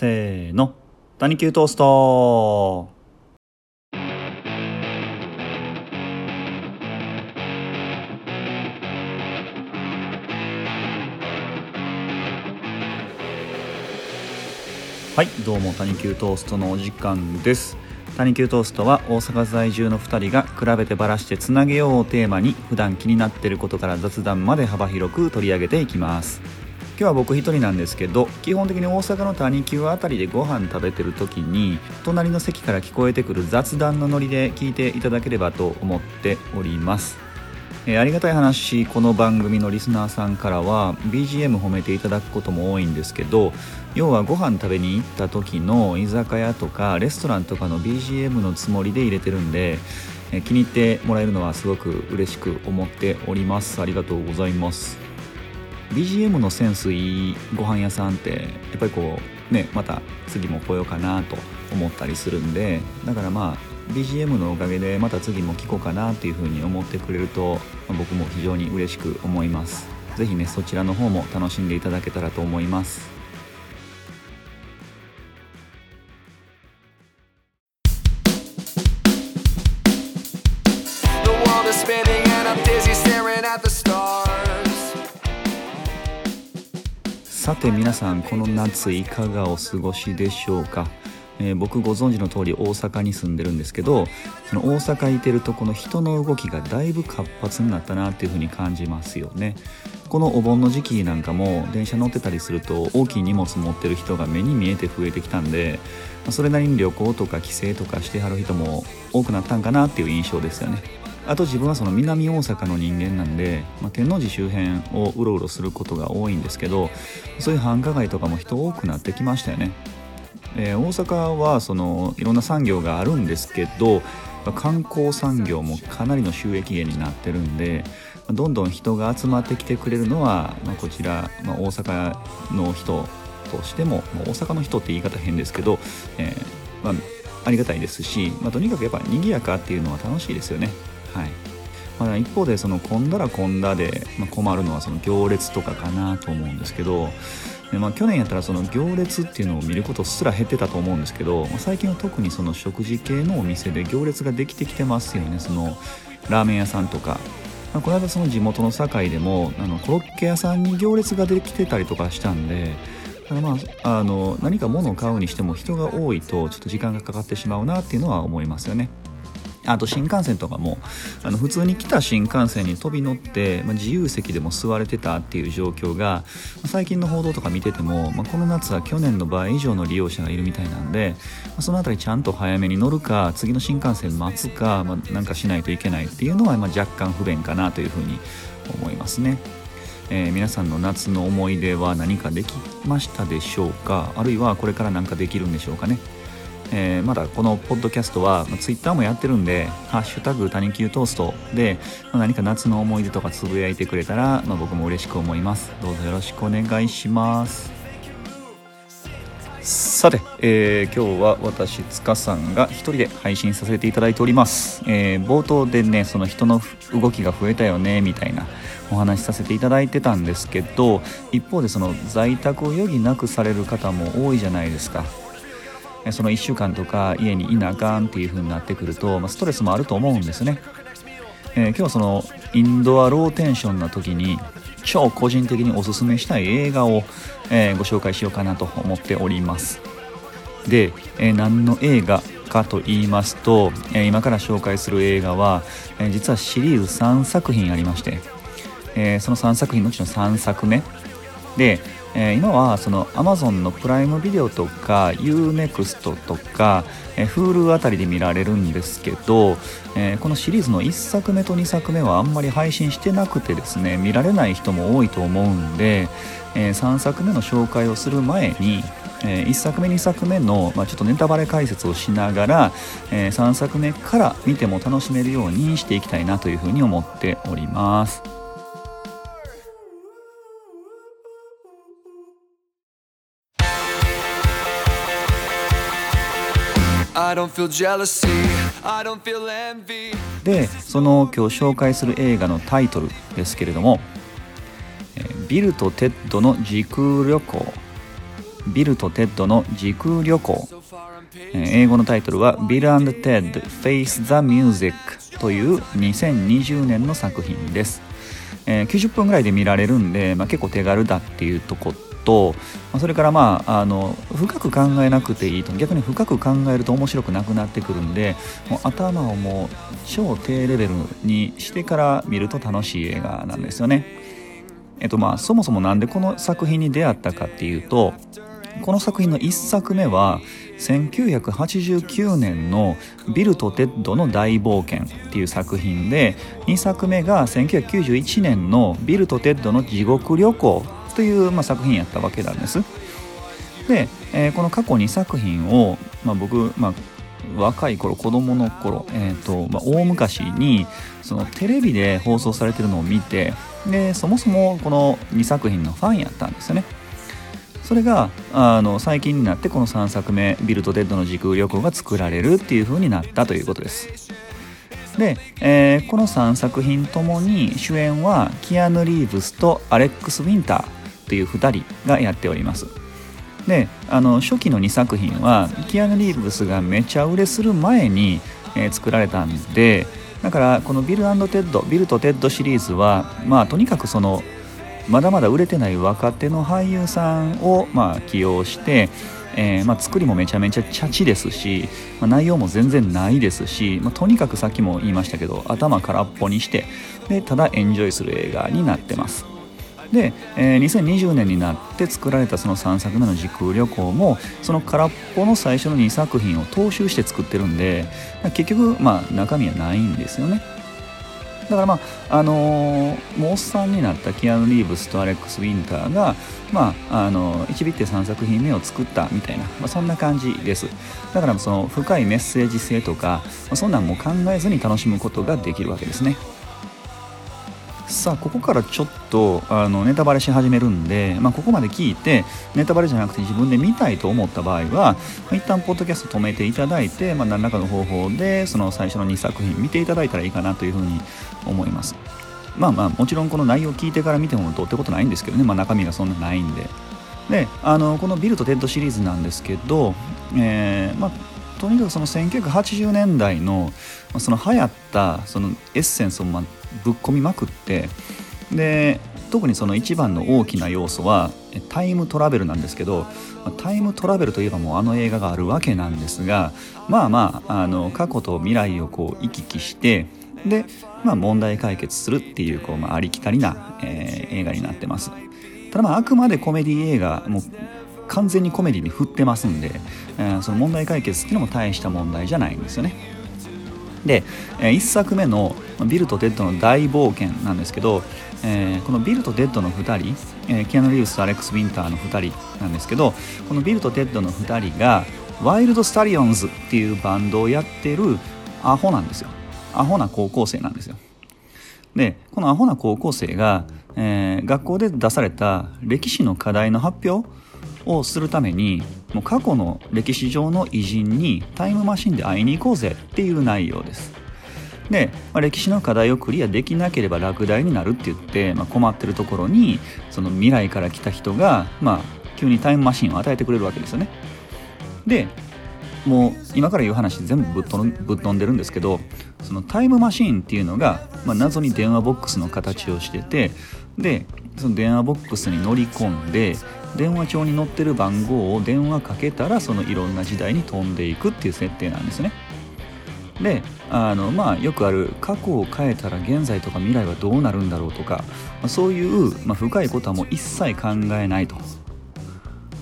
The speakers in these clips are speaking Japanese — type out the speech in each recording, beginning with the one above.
せーの。谷球トースト。はいどうも谷球トーストのお時間です。谷球トーストは大阪在住の2人が比べてばらしてつなげようをテーマに普段気になっていることから雑談まで幅広く取り上げていきます。今日は僕一人なんですけど基本的に大阪の谷急あたりでご飯食べてる時に隣の席から聞こえてくる雑談のノリで聞いていただければと思っております。えー、ありがたい話この番組のリスナーさんからは BGM 褒めていただくことも多いんですけど要はご飯食べに行った時の居酒屋とかレストランとかの BGM のつもりで入れてるんで、気に入ってもらえるのはすごく嬉しく思っております。ありがとうございます。BGM のセンスいいご飯屋さんってやっぱりこうねまた次も来ようかなと思ったりするんでだからまあ BGM のおかげでまた次も聞こうかなっていうふうに思ってくれると僕も非常に嬉しく思います。是非ねそちらの方も楽しんでいただけたらと思います。さて皆さんこの夏いかがお過ごしでしょうか？えー、僕ご存知の通り大阪に住んでるんですけどその大阪いてるとこの人の動きがだいぶ活発になったなっていう風に感じますよね。このお盆の時期なんかも電車乗ってたりすると大きい荷物持ってる人が目に見えて増えてきたんでそれなりに旅行とか帰省とかしてはる人も多くなったんかなっていう印象ですよね。あと自分はその南大阪の人間なんで、まあ、天王寺周辺をうろうろすることが多いんですけどそういう繁華街とかも人多くなってきましたよねえー、大阪はそのいろんな産業があるんですけど観光産業もかなりの収益源になってるんでどんどん人が集まってきてくれるのは、まあ、こちら、まあ、大阪の人としても、まあ、大阪の人って言い方変ですけど、えー、まあ、ありがたいですし、ま、とにかくやっぱ賑やかっていうのは楽しいですよね。はい。まあ、一方でその混んだら混んだで、ま、困るのはその行列とかかなと思うんですけどで、まあ、去年やったらその行列っていうのを見ることすら減ってたと思うんですけど、まあ、最近は特にその食事系のお店で行列ができてきてますよね。そのラーメン屋さんとか、まあ、この間その地元の堺でもあのコロッケ屋さんに行列ができてたりとかしたんでただまあ、あの何か物を買うにしても人が多いとちょっと時間がかかってしまうなっていうのは思いますよね。あと新幹線とかもあの普通に来た新幹線に飛び乗って、まあ、自由席でも座れてたっていう状況が、まあ、最近の報道とか見てても、まあ、この夏は去年の倍以上の利用者がいるみたいなんで、まあその辺りちゃんと早めに乗るか次の新幹線待つか、まなんかしないといけないっていうのは、ま若干不便かなというふうに思いますね。えー、皆さんの夏の思い出は何かできましたでしょうか？あるいはこれから何かできるんでしょうかね？えー、まだこのポッドキャストは、まあ、ツイッターもやってるんで「ハッシュタグ谷球トーストで」まあ、何か夏の思い出とかつぶやいてくれたら、まあ、僕も嬉しく思います。どうぞよろしくお願いします。さて、えー、今日は私塚さんが一人で配信させていただいております、えー、冒頭でねその人の動きが増えたよねみたいなお話しさせていただいてたんですけど一方でその在宅を余儀なくされる方も多いじゃないですか。その1週間とか家にいなあかんっていう風になってくると、まあ、ストレスもあると思うんですね、えー、今日はそのインドアローテンションな時に超個人的におすすめしたい映画を、えー、ご紹介しようかなと思っております。で、えー、何の映画かと言いますと、え今から紹介する映画は、え実はシリーズ3作品ありまして、えその3作品のうちの3作目。でえー、今はその Amazon のプライムビデオとか UNEXT とか、えー、Hulu あたりで見られるんですけど、えー、このシリーズの1作目と2作目はあんまり配信してなくてですね見られない人も多いと思うんで、えー、3作目の紹介をする前にえー、1作目2作目の、まあ、ちょっとネタバレ解説をしながら、えー、3作目から見ても楽しめるようにしていきたいなというふうに思っております。でその今日紹介する映画のタイトルですけれども「ビルとテッドの時空旅行」ビルとテッドの時空旅行。英語のタイトルは「ビルテッド Face the Music」という2020年の作品です、え、90分ぐらいで見られるんで、まあ、結構手軽だっていうとこととそれからまああの深く考えなくていいと逆に深く考えると面白くなくなってくるんでもう頭をもう超低レベルにしてから見ると楽しい映画なんですよね。えっとまあそもそも何でこの作品に出会ったかっていうとこの作品の1作目は1989年の「ビルとテッドの大冒険」っていう作品で2作目が1991年の「ビルとテッドの地獄旅行」という、まあ、作品やったわけなんです。で、えー、この過去2作品を、まあ、僕、まあ、若い頃子供の頃、えーとまあ、大昔にそのテレビで放送されてるのを見てでそもそもこの2作品のファンやったんですよね。それがあの最近になってこの3作目「ビルト・デッドの時空旅行」が作られるっていう風になったということです。で、えー、この3作品ともに主演はキアヌ・リーブスとアレックス・ウィンターという2人がやっておりますであの初期の2作品はキアヌ・リーブスがめちゃ売れする前に、えー、作られたんでだからこのビルテッドビルとテッドシリーズはまあとにかくそのまだまだ売れてない若手の俳優さんをまあ起用して、えー、まあ、作りもめちゃめちゃチャチですし、まあ、内容も全然ないですし、ま、とにかくさっきも言いましたけど頭空っぽにしてでただエンジョイする映画になってます。で、えー、2020年になって作られたその3作目の時空旅行もその空っぽの最初の2作品を踏襲して作ってるんで結局まあ中身はないんですよね。だからまああのー、もうおっさんになったキアヌ・リーブスとアレックス・ウィンターがまああのー、1ビって3作品目を作ったみたいな、まあ、そんな感じです。だからその深いメッセージ性とか、まあ、そんなんも考えずに楽しむことができるわけですね。さあここからちょっとあのネタバレし始めるんで、まあ、ここまで聞いてネタバレじゃなくて自分で見たいと思った場合はま一旦ポッドキャスト止めていただいて、まあ、何らかの方法でその最初の2作品見ていただいたらいいかなというふうに思います。まあまあもちろんこの内容を聞いてから見てもどうってことないんですけどね、まあ、中身がそんなないんで。であのこのビルとテッドシリーズなんですけど、えーまあとにかくその1980年代のその流行ったそのエッセンスをまぶっ込みまくってで特にその一番の大きな要素はタイムトラベルなんですけどタイムトラベルといえばもうあの映画があるわけなんですがまあまああの過去と未来をこう行き来してで、まあ、問題解決するっていうこう、まあ、ありきたりな、えー、映画になってます。ただまああくまでコメディ映画も完全にコメディに振ってますんで、えー、その問題解決っていうのも大した問題じゃないんですよね。で、え1作目の「ビルとテッドの大冒険」なんですけど、えー、このビルとテッドの2人、えー、キアヌ・リーブスとアレックス・ウィンターの2人なんですけどこのビルとテッドの2人がワイルド・スタリオンズっていうバンドをやってるアホなんですよ。アホな高校生なんですよ。でこのアホな高校生が、えー、学校で出された歴史の課題の発表をするためにもう過去の歴史上の偉人にタイムマシンで会いに行こうぜっていう内容です。で、まあ、歴史の課題をクリアできなければ落第になるって言って、まあ、困ってるところにその未来から来た人が、まあ、急にタイムマシンを与えてくれるわけですよね。でもう今から言う話全部ぶっ飛ぶっ飛んでるんですけどそのタイムマシーンっていうのが、まあ、謎に電話ボックスの形をしててでその電話ボックスに乗り込んで電話帳に載ってる番号を電話かけたらそのいろんな時代に飛んでいくっていう設定なんですね。であのまあよくある過去を変えたら現在とか未来はどうなるんだろうとか、まあ、そういう、まあ、深いことはもう一切考えないと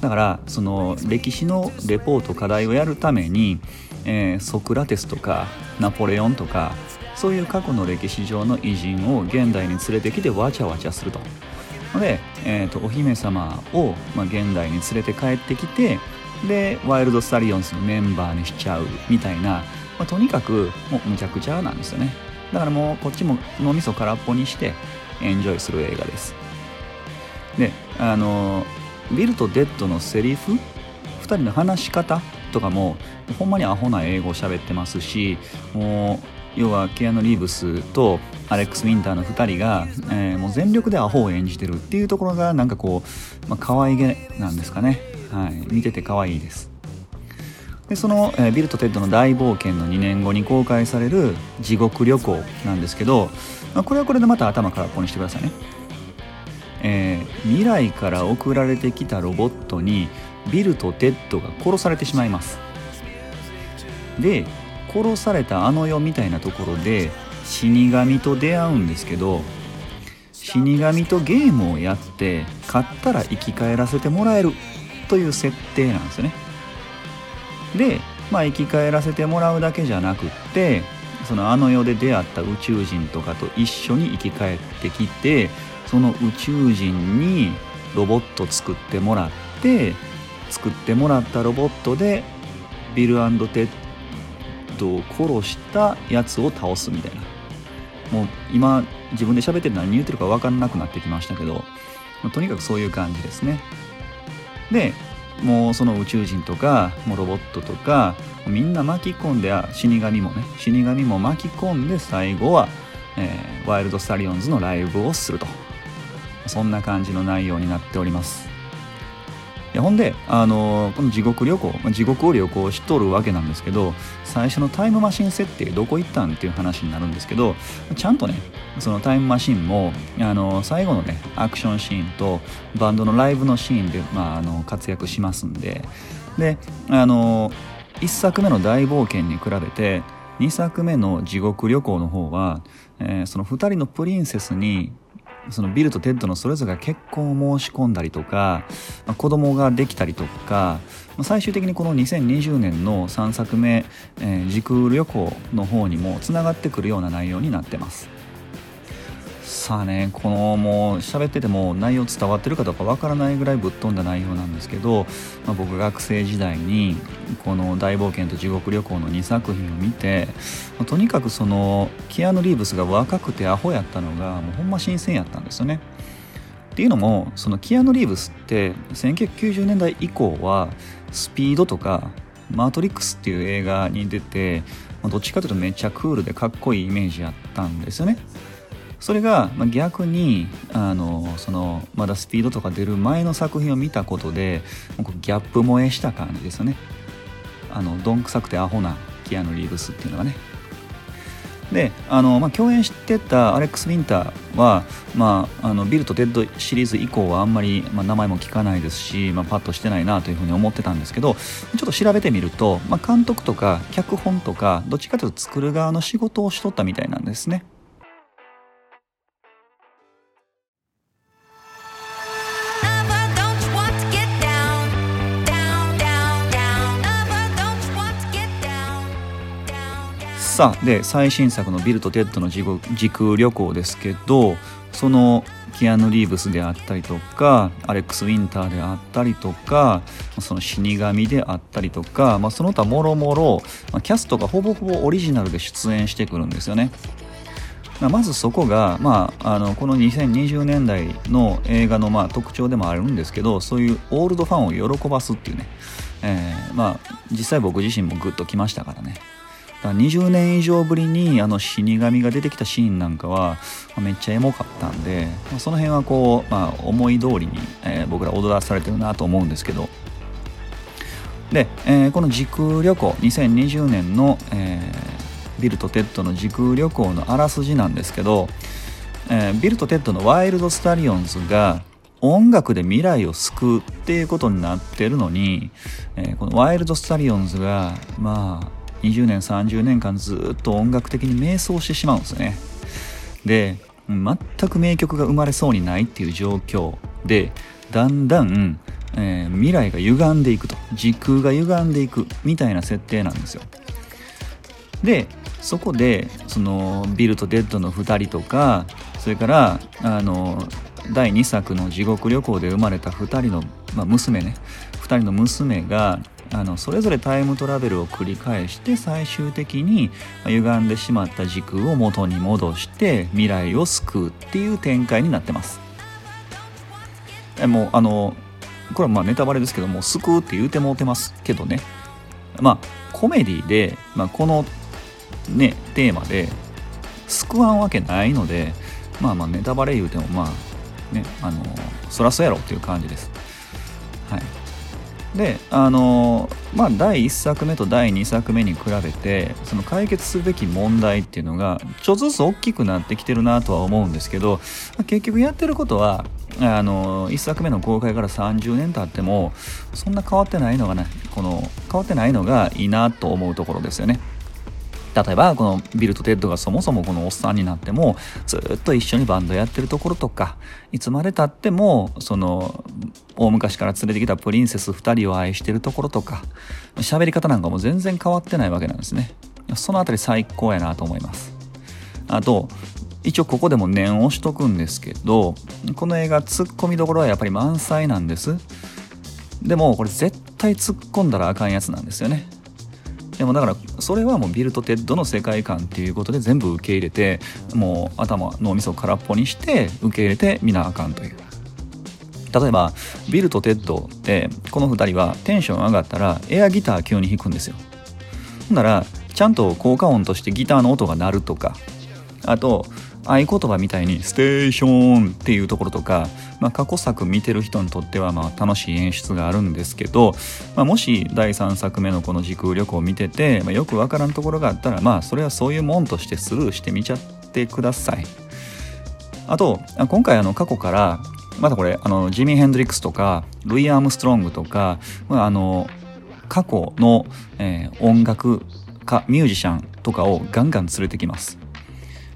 だからその歴史のレポート課題をやるために、えー、ソクラテスとかナポレオンとかそういう過去の歴史上の偉人を現代に連れてきてわちゃわちゃすると。で、えーと、お姫様を、まあ、現代に連れて帰ってきてでワイルド・スタリオンズのメンバーにしちゃうみたいな、まあ、とにかくもうむちゃくちゃなんですよね。だからもうこっちも脳みそ空っぽにしてエンジョイする映画です。であのビルとデッドのセリフ？2人の話し方？とかもほんまにアホな英語を喋ってますしもう要はキアヌ・リーブスとアレックス・ウィンターの2人が、えー、もう全力でアホを演じてるっていうところがなんかこう、まあ、可愛げなんですかね。はい、見てて可愛いです。でその、えー、ビルとテッドの大冒険の2年後に公開される「地獄旅行」なんですけど、まあ、これはこれでまた頭空っぽにしてくださいね、えー、未来から送られてきたロボットにビルとテッドが殺されてしまいます。で殺されたあの世みたいなところで死神と出会うんですけど死神とゲームをやって勝ったら生き返らせてもらえるという設定なんですよね。で、まあ、生き返らせてもらうだけじゃなくってそのあの世で出会った宇宙人とかと一緒に生き返ってきてその宇宙人にロボット作ってもらって作ってもらったロボットでビルテッドを殺したやつを倒すみたいな。もう今自分で喋って何言ってるか分かんなくなってきましたけどとにかくそういう感じですね。でもうその宇宙人とかもうロボットとかみんな巻き込んで死神もね死神も巻き込んで最後は、えー、ワイルドスタリオンズのライブをすると。そんな感じの内容になっております。ほんで、あのこの地獄旅行、ま、地獄を旅行しとるわけなんですけど最初のタイムマシン設定どこ行ったんっていう話になるんですけどちゃんとねそのタイムマシンもあの最後のねアクションシーンとバンドのライブのシーンで、まあ、あの活躍しますんでであの1作目の大冒険に比べて2作目の地獄旅行の方は、えー、その2人のプリンセスにそのビルとテッドのそれぞれが結婚を申し込んだりとか、まあ、子供ができたりとか、まあ、最終的にこの2020年の3作目「えー、時空旅行」の方にもつながってくるような内容になってます。さあねこのもう喋ってても内容伝わってるかどうかわからないぐらいぶっ飛んだ内容なんですけど、まあ、僕学生時代にこの「大冒険」と「地獄旅行」の2作品を見て、まあ、とにかくそのキアヌ・リーブスが若くてアホやったのがもうほんま新鮮やったんですよね。っていうのもそのキアヌ・リーブスって1990年代以降はスピードとかマトリックスっていう映画に出てどっちかというとめっちゃクールでかっこいいイメージやったんですよね。それが逆にあのそのまだスピードとか出る前の作品を見たことでギャップ萌えした感じですよねあのどんくさくてアホなキアヌ・リーブスっていうのがねであの、まあ、共演してたアレックス・ウィンターは、まあ、あのビルとテッドシリーズ以降はあんまり、まあ、名前も聞かないですし、まあ、パッとしてないなというふうに思ってたんですけどちょっと調べてみると、まあ、監督とか脚本とかどっちかというと作る側の仕事をしとったみたいなんですね。さあで最新作の「ビルとテッドの時空旅行」ですけどそのキアヌ・リーブスであったりとかアレックス・ウィンターであったりとかその死神であったりとか、まあ、その他もろもろキャストがほぼほぼオリジナルで出演してくるんですよね。まずそこが、まあ、あのこの2020年代の映画のまあ特徴でもあるんですけどそういうオールドファンを喜ばすっていうね、えー、まあ実際僕自身もグッときましたからね。20年以上ぶりにあの死神が出てきたシーンなんかはまあめっちゃエモかったんで、まあ、その辺はこう、まあ、思い通りに、えー、僕ら踊らされてるなと思うんですけど。で、えー、この時空旅行2020年の、えー、ビルとテッドの時空旅行のあらすじなんですけど、えー、ビルとテッドのワイルドスタリオンズが音楽で未来を救うっていうことになってるのに、えー、このワイルドスタリオンズがまあ20年30年間ずっと音楽的に迷走してしまうんですよね。で全く名曲が生まれそうにないっていう状況でだんだん、えー、未来が歪んでいくと。時空が歪んでいくみたいな設定なんですよ。でそこでそのビルとデッドの2人とかそれからあの第2作の「地獄旅行」で生まれた2人の、まあ、娘ね。2人の娘があのそれぞれタイムトラベルを繰り返して最終的に歪んでしまった時空を元に戻して未来を救うっていう展開になってます。えもうあのこれはまあネタバレですけども救うって言うてもうてますけどね。まあコメディで、まあ、このねテーマで救わんわけないのでまあまあネタバレ言うてもまあねあのそらそうやろっていう感じです。はい。であのまあ第1作目と第2作目に比べてその解決すべき問題っていうのがちょっとずつ大きくなってきてるなとは思うんですけど結局やってることはあの1作目の公開から30年経ってもそんな変わってないのがねこの変わってないのがいいなと思うところですよね。例えばこのビルとテッドがそもそもこのおっさんになってもずっと一緒にバンドやってるところとかいつまでたってもその大昔から連れてきたプリンセス2人を愛してるところとか喋り方なんかも全然変わってないわけなんですね。そのあたり最高やなと思います。あと一応ここでも念押ししとくんですけどこの映画ツッコミどころはやっぱり満載なんです。でもこれ絶対突っ込んだらあかんやつなんですよね。でもだからそれはもうビルとテッドの世界観っていうことで全部受け入れてもう頭脳みそを空っぽにして受け入れてみなあかんという。例えばビルとテッドってこの2人はテンション上がったらエアギター急に弾くんですよ。ほんならちゃんと効果音としてギターの音が鳴るとかあと合言葉みたいに「ステーション」っていうところとか、まあ、過去作見てる人にとってはまあ楽しい演出があるんですけど、まあ、もし第3作目のこの時空旅行を見てて、まあ、よくわからんところがあったらまあそれはそういうもんとしてスルーしてみちゃってください。あと今回あの過去からまだこれあのジミー・ヘンドリックスとかルイ・アームストロングとか、まあ、あの過去の、えー、音楽家ミュージシャンとかをガンガン連れてきます。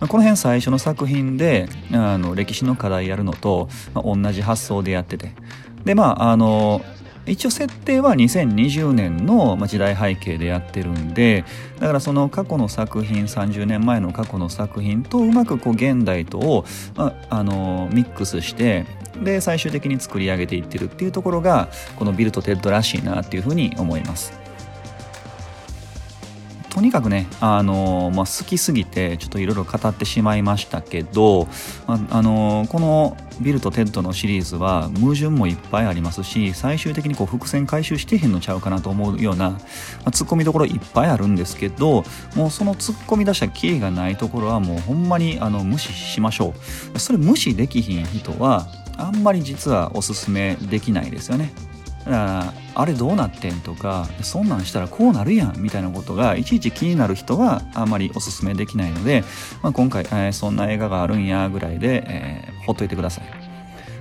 この辺最初の作品であの歴史の課題やるのと、まあ、同じ発想でやっててでまああの一応設定は2020年の時代背景でやってるんでだからその過去の作品30年前の過去の作品とうまくこう現代とを、まあ、あのミックスしてで最終的に作り上げていってるっていうところがこのビルとテッドらしいなっていうふうに思います。とにかくね、あのまあ、好きすぎてちょっといろいろ語ってしまいましたけど、あ、あのこのビルとテッドのシリーズは矛盾もいっぱいありますし最終的にこう伏線回収してへんのちゃうかなと思うような、まあ、ツッコミどころいっぱいあるんですけどもうそのツッコミ出したらキリがないところはもうほんまにあの無視しましょう。それ無視できひん人はあんまり実はおすすめできないですよね。ああれどうなってんとかそんなんしたらこうなるやんみたいなことがいちいち気になる人はあんまりおすすめできないので、まあ、今回、えー、そんな映画があるんやぐらいで、えー、ほっといてください。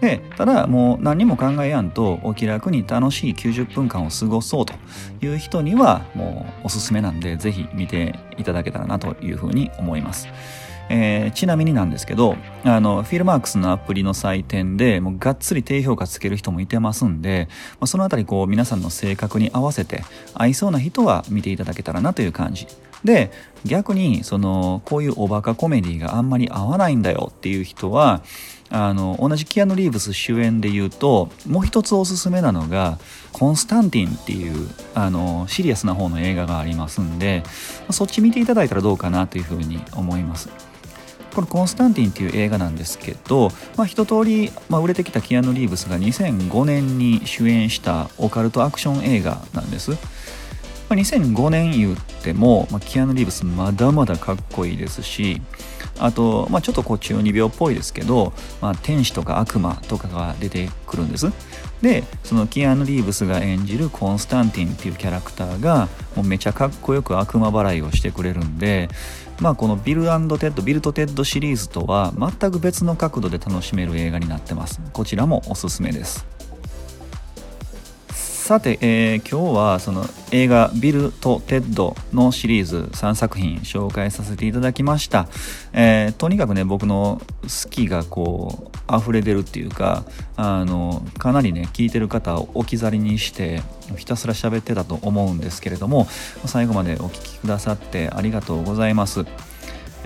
でただもう何も考えやんとお気楽に楽しい90分間を過ごそうという人にはもうおすすめなんで是非見ていただけたらなというふうに思います。えー、ちなみになんですけど、あの、フィルマークスのアプリの採点で、もうがっつり低評価つける人もいてますんで、まあ、そのあたりこう皆さんの性格に合わせて合いそうな人は見ていただけたらなという感じ。で、逆に、その、こういうおバカコメディがあんまり合わないんだよっていう人は、あの同じキアヌ・リーブス主演で言うともう一つおすすめなのが「コンスタンティン」っていうあのシリアスな方の映画がありますんでそっち見ていただいたらどうかなというふうに思います。この「コンスタンティン」っていう映画なんですけど、まあ、一通り、まあ、売れてきたキアヌ・リーブスが2005年に主演したオカルトアクション映画なんです。ま、2005年言っても、まあ、キアヌ・リーブスまだまだかっこいいですしあと、まあ、ちょっとこう中二病っぽいですけど、まあ、天使とか悪魔とかが出てくるんですでそのキアヌ・リーブスが演じるコンスタンティンっていうキャラクターがもうめちゃかっこよく悪魔払いをしてくれるんでまあ、このビルテッドビルとテッドシリーズとは全く別の角度で楽しめる映画になってます。こちらもおすすめです。さて、えー、今日はその映画「ビルとテッド」のシリーズ3作品紹介させていただきました、えー、とにかくね僕の好きがこう溢れ出るっていうかあのかなりね聞いてる方を置き去りにしてひたすら喋ってたと思うんですけれども最後までお聴きくださってありがとうございます。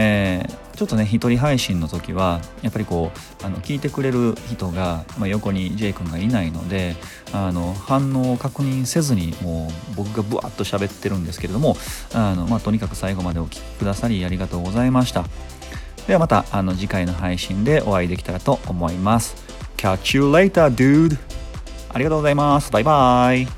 えー、ちょっとね一人配信の時はやっぱりこうあの聞いてくれる人が、まあ、横に J 君がいないのであの反応を確認せずにもう僕がブワッと喋ってるんですけれどもあの、まあ、とにかく最後までお聴きくださりありがとうございました。ではまたあの次回の配信でお会いできたらと思います。Catch you later dude! ありがとうございます。バイバイ。